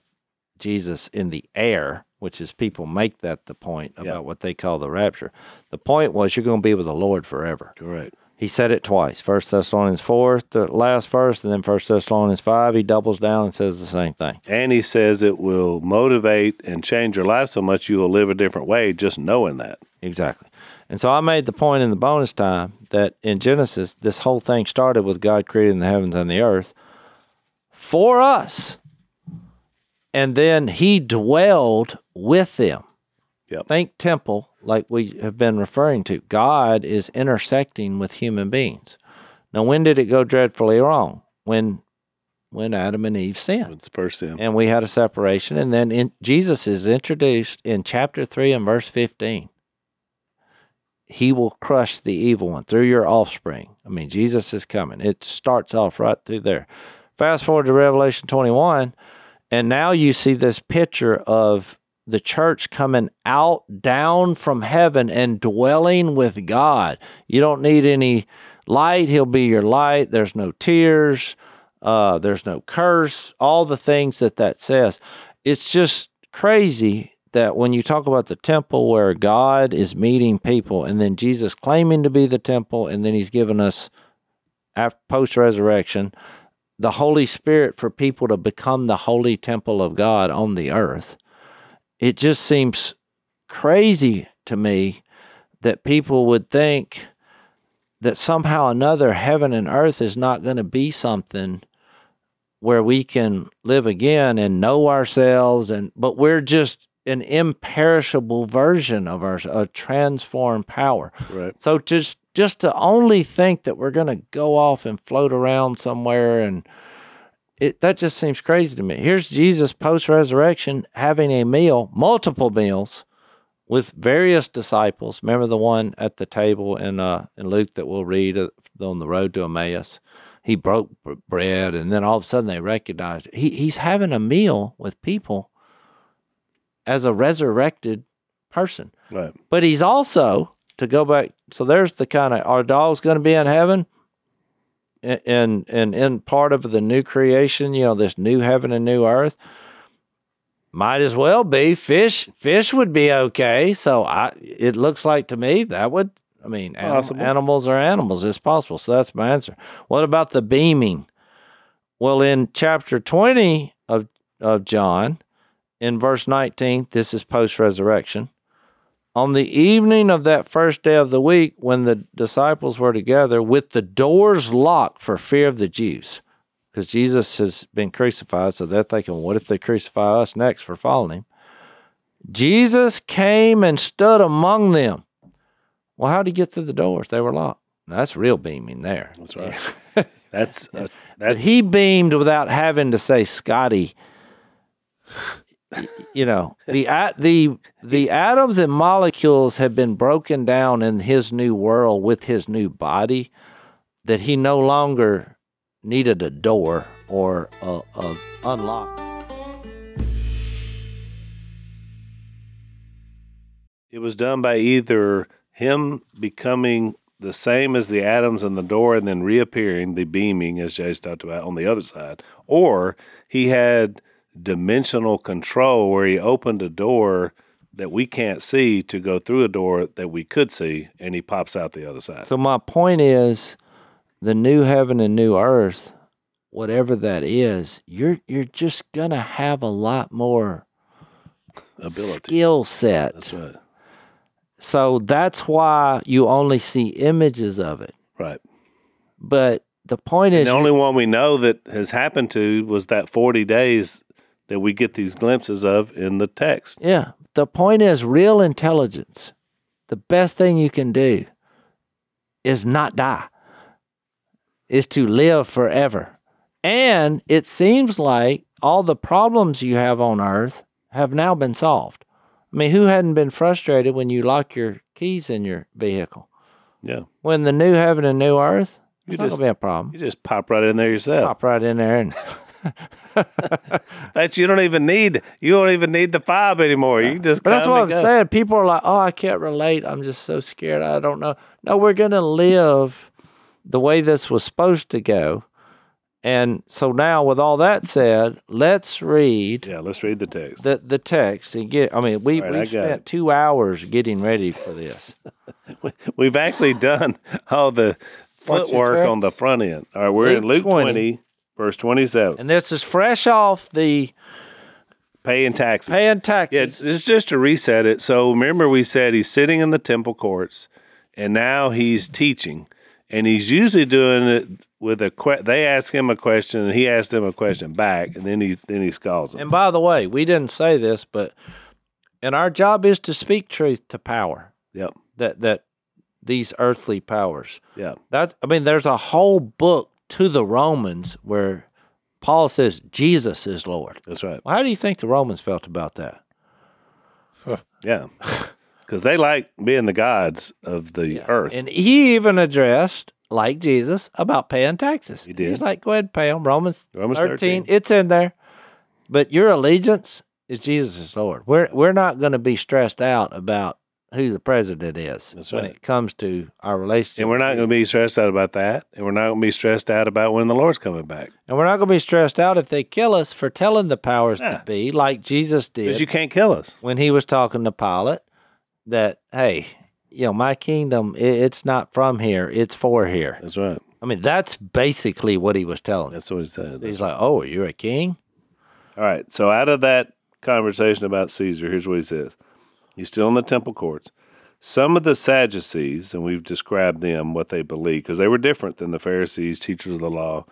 Speaker 3: Jesus in the air, which is people make that the point about
Speaker 4: Yeah.
Speaker 3: what they call the rapture. The point was you're going to be with the Lord forever.
Speaker 4: Correct.
Speaker 3: He said it twice. First Thessalonians four, the last verse, and then First Thessalonians five. He doubles down and says the same thing.
Speaker 4: And he says it will motivate and change your life so much you will live a different way just knowing that.
Speaker 3: Exactly. And so I made the point in the bonus time that in Genesis, this whole thing started with God creating the heavens and the earth for us. And then he dwelled with them.
Speaker 4: Yep.
Speaker 3: Think temple, like we have been referring to. God is intersecting with human beings. Now, when did it go dreadfully wrong? When when Adam and Eve sinned
Speaker 4: It's first sin.
Speaker 3: and we had a separation. And then in, Jesus is introduced in chapter 3 and verse 15. He will crush the evil one through your offspring. I mean, Jesus is coming. It starts off right through there. Fast forward to Revelation 21, and now you see this picture of the church coming out down from heaven and dwelling with God. You don't need any light, He'll be your light. There's no tears. Uh, there's no curse, all the things that that says. It's just crazy that when you talk about the temple where God is meeting people and then Jesus claiming to be the temple and then he's given us post resurrection the Holy Spirit for people to become the holy temple of God on the earth. It just seems crazy to me that people would think that somehow another heaven and earth is not going to be something where we can live again and know ourselves and but we're just an imperishable version of our a transformed power.
Speaker 4: Right.
Speaker 3: so just just to only think that we're going to go off and float around somewhere and it that just seems crazy to me. Here's jesus post resurrection having a meal multiple meals with various disciples. Remember the one at the table in uh in luke that we'll read uh, on the road to emmaus? He broke bread and then all of a sudden they recognized he, he's having a meal with people as a resurrected person.
Speaker 4: Right.
Speaker 3: but he's also to go back so there's the kind of are dogs going to be in heaven? And and and in part of the new creation you know this new heaven and new earth? Might as well be. Fish fish would be okay. So i it looks like to me that would i mean anim- animals are animals. It's possible. So that's my answer. What about the beaming? Well in chapter 20 of of john in verse 19 this is post resurrection on the evening of that first day of the week, when the disciples were together with the doors locked for fear of the Jews, because Jesus has been crucified, so they're thinking, what if they crucify us next for following him? Jesus came and stood among them. Well, how did he get through the doors? They were locked. That's real beaming there.
Speaker 4: That's right. [laughs] That's uh, [laughs] that's
Speaker 3: he beamed without having to say, Scotty. You know the the the [laughs] atoms and molecules have been broken down in his new world with his new body, that he no longer needed a door or a, a unlock.
Speaker 4: it was done by either him becoming the same as the atoms in the door and then reappearing, the beaming, as Jase talked about, on the other side, or he had dimensional control where he opened a door that we can't see to go through a door that we could see, and he pops out the other side.
Speaker 3: So my point is, the new heaven and new earth, whatever that is, you're you're just gonna have a lot more
Speaker 4: Ability.
Speaker 3: skill set.
Speaker 4: That's right.
Speaker 3: So that's why you only see images of it.
Speaker 4: Right.
Speaker 3: But the point is,
Speaker 4: And the only one we know that has happened to was that 40 days that we get these glimpses of in the text.
Speaker 3: yeah, the point is real intelligence. The best thing you can do is not die, is to live forever. And it seems like all the problems you have on earth have now been solved. I mean, who hadn't been frustrated when you lock your keys in your vehicle?
Speaker 4: Yeah.
Speaker 3: When the new heaven and new earth,
Speaker 4: You
Speaker 3: it's not
Speaker 4: just-
Speaker 3: gonna be a problem.
Speaker 4: You just pop right in there yourself.
Speaker 3: Pop right in there and [laughs]
Speaker 4: But you don't even need you don't even need the fob anymore. You just
Speaker 3: But that's what I'm
Speaker 4: go.
Speaker 3: saying. People are like, "Oh, I can't relate. I'm just so scared. I don't know." No, we're gonna live the way this was supposed to go. And so now, with all that said, let's read
Speaker 4: Yeah, let's read the text.
Speaker 3: the the text and get. I mean, we
Speaker 4: right,
Speaker 3: we spent
Speaker 4: it.
Speaker 3: two hours getting ready for this. [laughs]
Speaker 4: We've actually done all the footwork on the front end. All right, we're in
Speaker 3: Luke
Speaker 4: Luke
Speaker 3: 20.
Speaker 4: 20, verse 27.
Speaker 3: And this is fresh off the
Speaker 4: Paying taxes.
Speaker 3: paying
Speaker 4: Yeah,
Speaker 3: taxes.
Speaker 4: it's, it's just to reset it. So remember, we said he's sitting in the temple courts, and now he's teaching, and he's usually doing it with a que- they ask him a question, and he asks them a question back, and then he then he scalds them.
Speaker 3: And by the way, we didn't say this, but and our job is to speak truth to power.
Speaker 4: Yep,
Speaker 3: That that these earthly powers.
Speaker 4: Yeah.
Speaker 3: That I mean, there's a whole book to the Romans where Paul says Jesus is Lord.
Speaker 4: That's right.
Speaker 3: Well, how do you think the Romans felt about that?
Speaker 4: Yeah, [laughs] because they like being the gods of the earth.
Speaker 3: And he even addressed, like Jesus, about paying taxes.
Speaker 4: He did.
Speaker 3: He's like, go ahead and pay them. Romans,
Speaker 4: Romans
Speaker 3: 13,
Speaker 4: 13.
Speaker 3: it's in there. But your allegiance is Jesus is Lord. We're we're not going to be stressed out about who the president is
Speaker 4: That's
Speaker 3: when
Speaker 4: right.
Speaker 3: it comes to our relationship.
Speaker 4: And we're not going to be stressed out about that. And we're not going to be stressed out about when the Lord's coming back.
Speaker 3: and we're not going to be stressed out if they kill us for telling the powers
Speaker 4: Yeah.
Speaker 3: that be, like Jesus did.
Speaker 4: Because you can't kill us.
Speaker 3: when he was talking to Pilate that, hey, you know, my kingdom, it's not from here, it's for here.
Speaker 4: That's right.
Speaker 3: I mean, that's basically what he was telling.
Speaker 4: That's what he said.
Speaker 3: He's like, oh, you're a king?
Speaker 4: All right. So out of that conversation about Caesar, here's what he says. He's still in the temple courts. Some of the Sadducees, and we've described them, what they believe, because they were different than the Pharisees, teachers of the law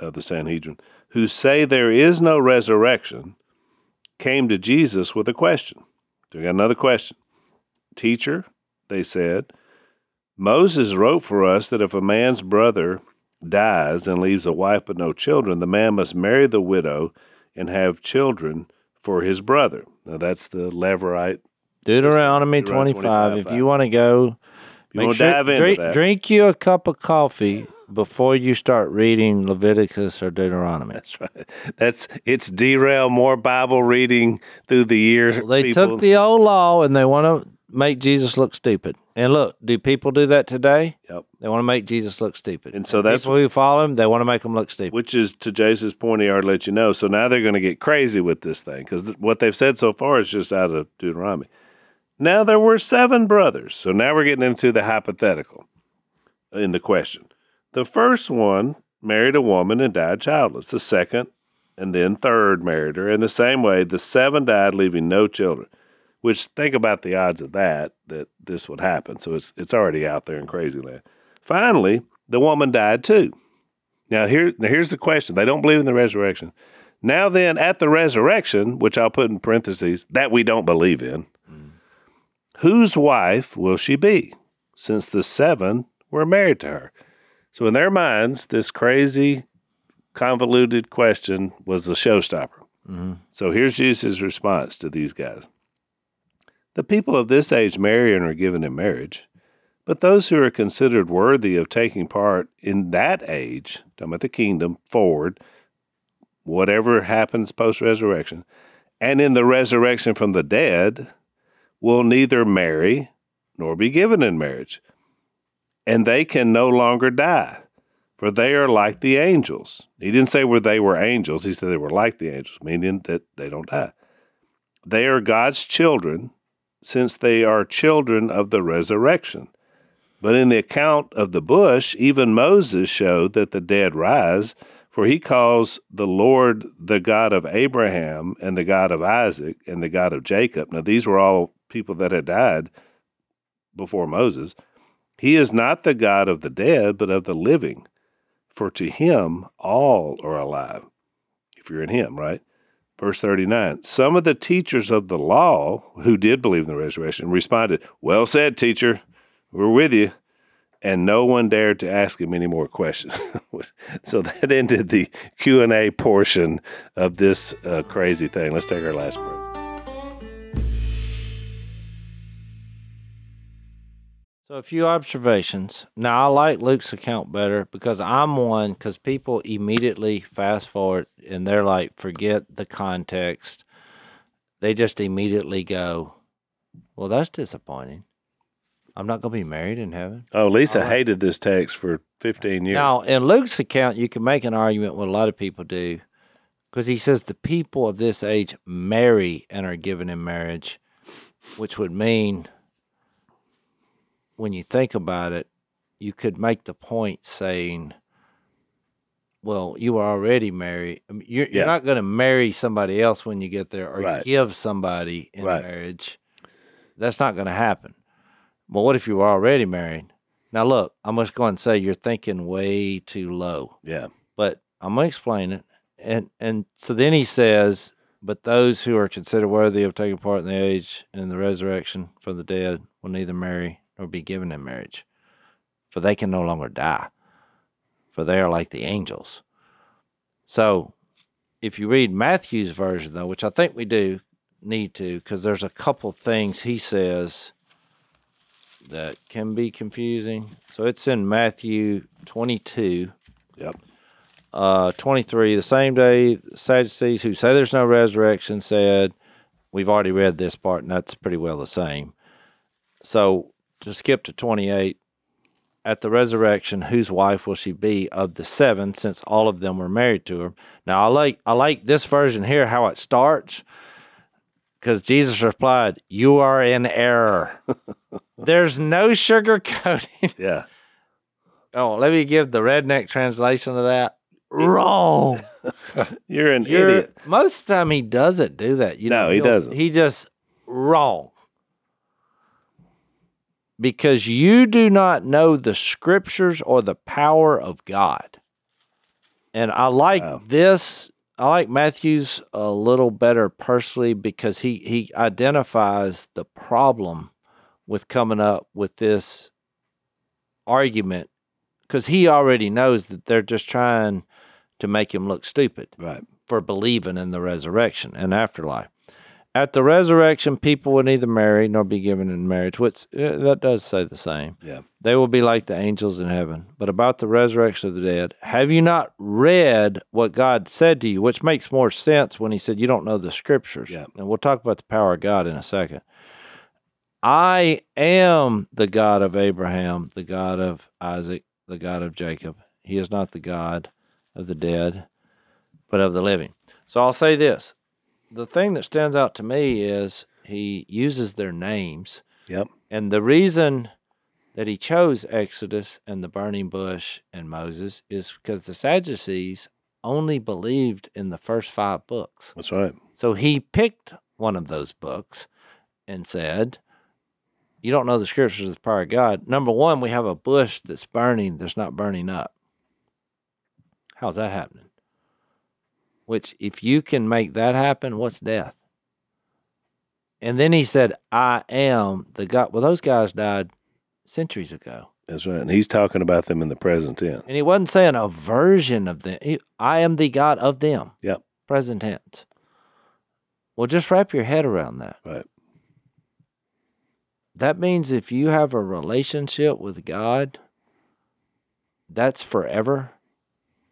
Speaker 4: of the Sanhedrin, who say there is no resurrection, came to Jesus with a question. We got another question. Teacher, they said, Moses wrote for us that if a man's brother dies and leaves a wife but no children, the man must marry the widow and have children for his brother. Now that's the Levirate.
Speaker 3: Deuteronomy
Speaker 4: Deuteronomy
Speaker 3: 25.
Speaker 4: 25,
Speaker 3: If you want to go,
Speaker 4: You
Speaker 3: make sure-
Speaker 4: dive into
Speaker 3: drink, drink you a cup of coffee before you start reading Leviticus or Deuteronomy.
Speaker 4: That's right. That's it's derail more Bible reading through the years.
Speaker 3: They
Speaker 4: people.
Speaker 3: took the old law and they want to make Jesus look stupid. And look, do people do that today?
Speaker 4: Yep.
Speaker 3: They want to make Jesus look stupid.
Speaker 4: And so that's
Speaker 3: people who follow him, they want to make him look stupid.
Speaker 4: which is to Jase's point. He already let you know. So now they're going to get crazy with this thing because what they've said so far is just out of Deuteronomy. Now there were seven brothers. So now we're getting into the hypothetical uh, in the question. The first one married a woman and died childless. The second and then third married her. In the same way, the seven died, leaving no children. Which think about the odds of that that this would happen. So it's it's already out there in crazy land. Finally, the woman died too. Now here now here's the question. They don't believe in the resurrection. Now then, at the resurrection, which I'll put in parentheses, that we don't believe in, whose wife will she be? Since the seven were married to her. So in their minds, this crazy, convoluted question was the showstopper. Mm-hmm. So here's Jesus' response to these guys. The people of this age marry and are given in marriage, but those who are considered worthy of taking part in that age, talking about the kingdom, forward, whatever happens post resurrection, and in the resurrection from the dead, will neither marry nor be given in marriage. And they can no longer die, for they are like the angels. He didn't say where they were angels, he said they were like the angels, meaning that they don't die. They are God's children, since they are children of the resurrection. But in the account of the bush, even Moses showed that the dead rise, for he calls the Lord the God of Abraham and the God of Isaac and the God of Jacob. Now, these were all people that had died before Moses. He is not the God of the dead, but of the living, for to him all are alive. If you're in him, right? Verse 39 Some of the teachers of the law who did believe in the resurrection responded, Well said, teacher. We're with you. And no one dared to ask him any more questions. [laughs] so that ended the Q&A portion of this uh, crazy thing. Let's take our last break.
Speaker 3: So a few observations. Now I like Luke's account better because I'm one because people immediately fast forward and they're like, forget the context. They just immediately go, "Well, that's disappointing. I'm not going to be married in heaven."
Speaker 4: Oh, Lisa hated this text for 15 years.
Speaker 3: Now, in Luke's account, you can make an argument what a lot of people do because he says the people of this age marry and are given in marriage, which would mean, when you think about it, you could make the point saying, well, you are already married. I mean, You're,
Speaker 4: Yeah.
Speaker 3: you're not going to marry somebody else when you get there or
Speaker 4: Right.
Speaker 3: give somebody in
Speaker 4: Right.
Speaker 3: marriage. That's not going to happen. Well, what if you were already married? Now, look, I'm just going to say you're thinking way too low,
Speaker 4: yeah.
Speaker 3: but I'm going to explain it. And and so then he says, but those who are considered worthy of taking part in the age and in the resurrection from the dead will neither marry nor be given in marriage, for they can no longer die, for they are like the angels. So, if you read Matthew's version, though, which I think we do need to, because there's a couple things he says that can be confusing. So it's in Matthew 22,
Speaker 4: Yep.
Speaker 3: uh, 23. The same day, the Sadducees who say there's no resurrection said, We've already read this part, and that's pretty well the same. So to skip to 28, at the resurrection, whose wife will she be of the seven, since all of them were married to her? Now I like I like this version here, how it starts, because Jesus replied, "You are in error. [laughs] There's no sugarcoating." [laughs]
Speaker 4: Yeah.
Speaker 3: oh, let me give the redneck translation of that. Wrong. [laughs]
Speaker 4: You're an
Speaker 3: You're,
Speaker 4: idiot.
Speaker 3: most of the time he doesn't do that. You
Speaker 4: No,
Speaker 3: know,
Speaker 4: he doesn't.
Speaker 3: He just wrong. Because you do not know the scriptures or the power of God. And I like
Speaker 4: Wow.
Speaker 3: this. I like Matthew's a little better personally because he, he identifies the problem with coming up with this argument because he already knows that they're just trying to make him look stupid
Speaker 4: Right.
Speaker 3: for believing in the resurrection and afterlife. At the resurrection, people will neither marry nor be given in marriage, which uh, that does say the same.
Speaker 4: Yeah.
Speaker 3: They will be like the angels in heaven. But about the resurrection of the dead, have you not read what God said to you? Which makes more sense when he said, You don't know the scriptures.
Speaker 4: Yeah.
Speaker 3: And we'll talk about the power of God in a second. I am the God of Abraham, the God of Isaac, the God of Jacob. He is not the God of the dead, but of the living. So I'll say this the thing that stands out to me is he uses their names.
Speaker 4: Yep.
Speaker 3: And the reason that he chose Exodus and the burning bush and Moses is because the Sadducees only believed in the first five books.
Speaker 4: That's right.
Speaker 3: So he picked one of those books and said, You don't know the scriptures of the power of God. Number one, we have a bush that's burning, that's not burning up. How's that happening? Which, if you can make that happen, what's death? And then he said, I am the God. Well, those guys died centuries ago.
Speaker 4: That's right. And he's talking about them in the present tense.
Speaker 3: And he wasn't saying a version of them. He- I am the God of them.
Speaker 4: Yep.
Speaker 3: Present tense. Well, just wrap your head around that.
Speaker 4: Right.
Speaker 3: That means if you have a relationship with God, that's forever.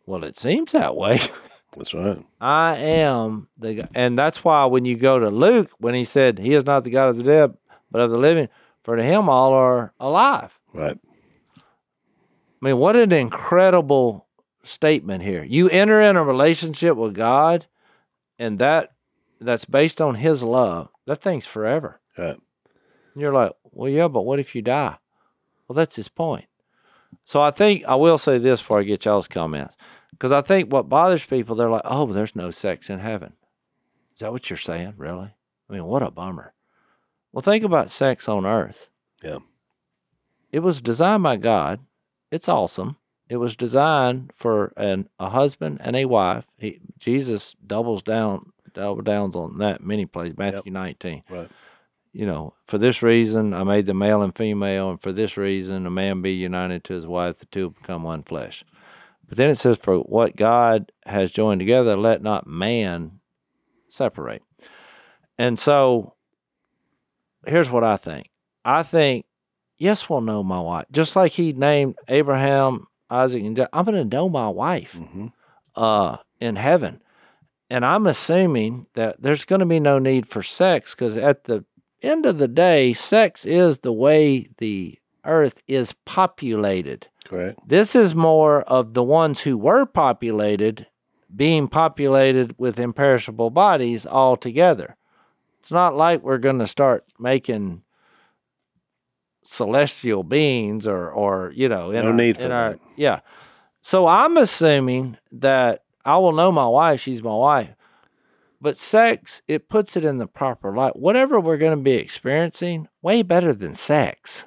Speaker 3: Well, it seems that way. [laughs]
Speaker 4: That's right.
Speaker 3: I am the God. And that's why when you go to Luke, when he said, He is not the God of the dead, but of the living, for to him all are alive.
Speaker 4: Right.
Speaker 3: I mean, what an incredible statement here. You enter in a relationship with God, and that that's based on his love. That thing's forever.
Speaker 4: Right.
Speaker 3: And you're like, well, yeah, but what if you die? Well, that's his point. So I think I will say this before I get y'all's comments, because I think what bothers people, they're like, oh, there's no sex in heaven. Is that what you're saying? Really? I mean, what a bummer. Well, think about sex on earth.
Speaker 4: Yeah.
Speaker 3: It was designed by God. It's awesome. It was designed for an a husband and a wife. He, Jesus doubles down, double downs on that many places. Matthew 19
Speaker 4: Right.
Speaker 3: you know, for this reason I made the male and female, and for this reason a man be united to his wife, the two become one flesh. But then it says, for what God has joined together, let not man separate. And so here's what I think I think yes, we'll know my wife. Just like he named Abraham, Isaac, and Jacob, I'm going to know my wife uh, in heaven. And I'm assuming that there's going to be no need for sex because at the end of the day, sex is the way the earth is populated.
Speaker 4: Correct.
Speaker 3: This is more of the ones who were populated being populated with imperishable bodies all together. It's not like we're going to start making celestial beings or or you know in
Speaker 4: No
Speaker 3: our,
Speaker 4: need for
Speaker 3: our
Speaker 4: that.
Speaker 3: yeah. So I'm assuming that I will know my wife, she's my wife. But sex, it puts it in the proper light. Whatever we're going to be experiencing, way better than sex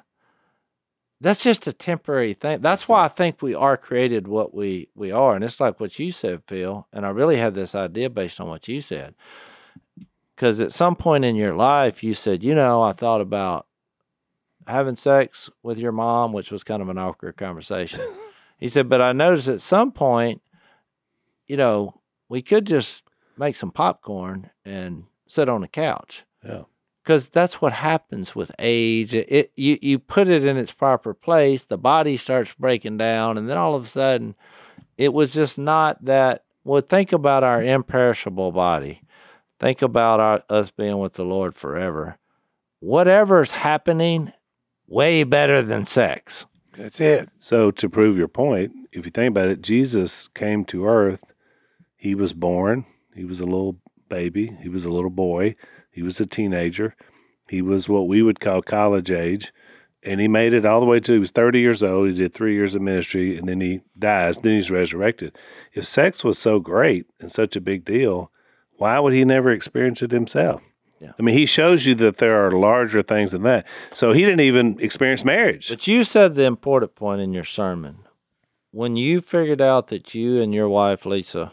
Speaker 3: that's just a temporary thing. That's why I think we are created what we we are, and it's like what you said, Phil. And I really had this idea based on what you said, because at some point in your life, you said, you know, I thought about having sex with your mom, which was kind of an awkward conversation. [laughs] he said, but I noticed at some point, you know, we could just make some popcorn and sit on the couch
Speaker 4: Yeah.
Speaker 3: Because that's what happens with age. It, it you you put it in its proper place, the body starts breaking down, and then all of a sudden, it was just not that. Well, think about our imperishable body. Think about our, us being with the Lord forever. Whatever's happening, way better than sex.
Speaker 2: That's it.
Speaker 4: So to prove your point, if you think about it, Jesus came to earth. He was born. He was a little baby. He was a little boy. He was a teenager. He was what we would call college age. And he made it all the way to he was 30 years old. He did three years of ministry and then he dies. Then he's resurrected. If sex was so great and such a big deal, why would he never experience it himself?
Speaker 3: Yeah.
Speaker 4: I mean, he shows you that there are larger things than that. So he didn't even experience marriage.
Speaker 3: But you said the important point in your sermon. When you figured out that you and your wife, Lisa,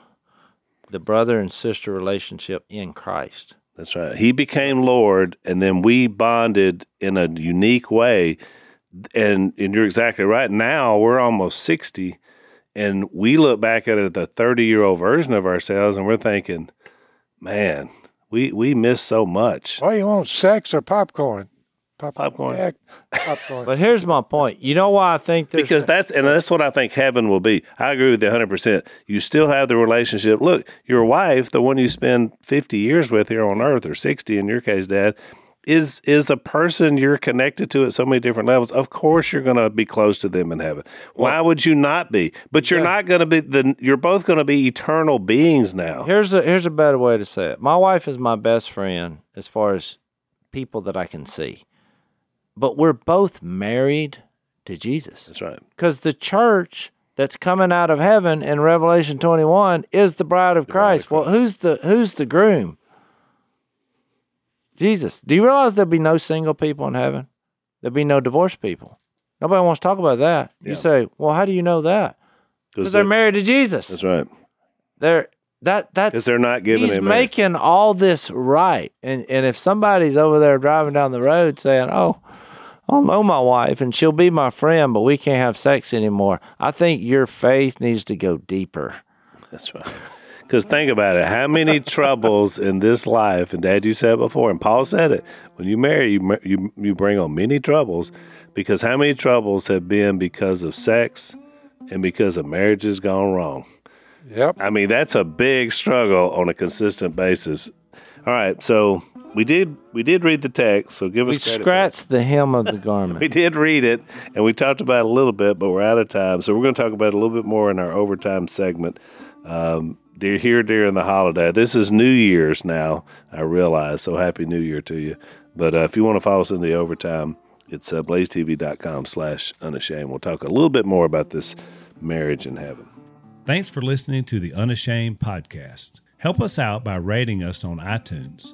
Speaker 3: the brother and sister relationship in Christ,
Speaker 4: That's right. He became Lord, and then we bonded in a unique way. And and you're exactly right. Now we're almost sixty, and we look back at it, the thirty year old version of ourselves, and we're thinking, man, we we miss so much.
Speaker 2: Why you want sex or popcorn? Pop-
Speaker 4: Popcorn.
Speaker 2: Yeah, popcorn.
Speaker 3: But here's my point. You know why I think there's
Speaker 4: Because that's and that's what I think heaven will be. I agree with you 100. percent You still have the relationship. Look, your wife, the one you spend 50 years with here on earth, or 60 in your case, Dad, is is the person you're connected to at so many different levels. Of course, you're going to be close to them in heaven. Why would you not be? But you're not going to be. The you're both going to be eternal beings now.
Speaker 3: here's a here's a better way to say it. My wife is my best friend as far as people that I can see. But we're both married to Jesus.
Speaker 4: That's right.
Speaker 3: Because the church that's coming out of heaven in Revelation 21 is the bride of Christ. Well, who's the who's the groom? Jesus. Do you realize there'll be no single people in heaven? There'll be no divorced people. Nobody wants to talk about that. You say, well, how do you know that? Because they're married to Jesus.
Speaker 4: That's right.
Speaker 3: They're that that's
Speaker 4: they're not giving
Speaker 3: He's making all this right, and and if somebody's over there driving down the road saying, "Oh, I'll know my wife and she'll be my friend, but we can't have sex anymore," I think your faith needs to go deeper.
Speaker 4: That's right. Because think about it. How many troubles in this life, and Dad, you said it before, and Paul said it. When you marry, you, you, you bring on many troubles. Because how many troubles have been because of sex and because of marriages gone wrong?
Speaker 2: Yep.
Speaker 4: I mean, that's a big struggle on a consistent basis. All right, so we did we did read the text, so give us
Speaker 3: We
Speaker 4: credit
Speaker 3: scratched the hem of the [laughs] garment.
Speaker 4: We did read it, and we talked about it a little bit, but we're out of time. So we're going to talk about it a little bit more in our overtime segment. Um, dear, here during the holiday. This is New Year's now. I realize. So happy New Year to you. But uh, if you want to follow us in the overtime, it's uh, blazetv.com slash unashamed. We'll talk a little bit more about this marriage in heaven.
Speaker 5: Thanks for listening to the Unashamed podcast. Help us out by rating us on iTunes.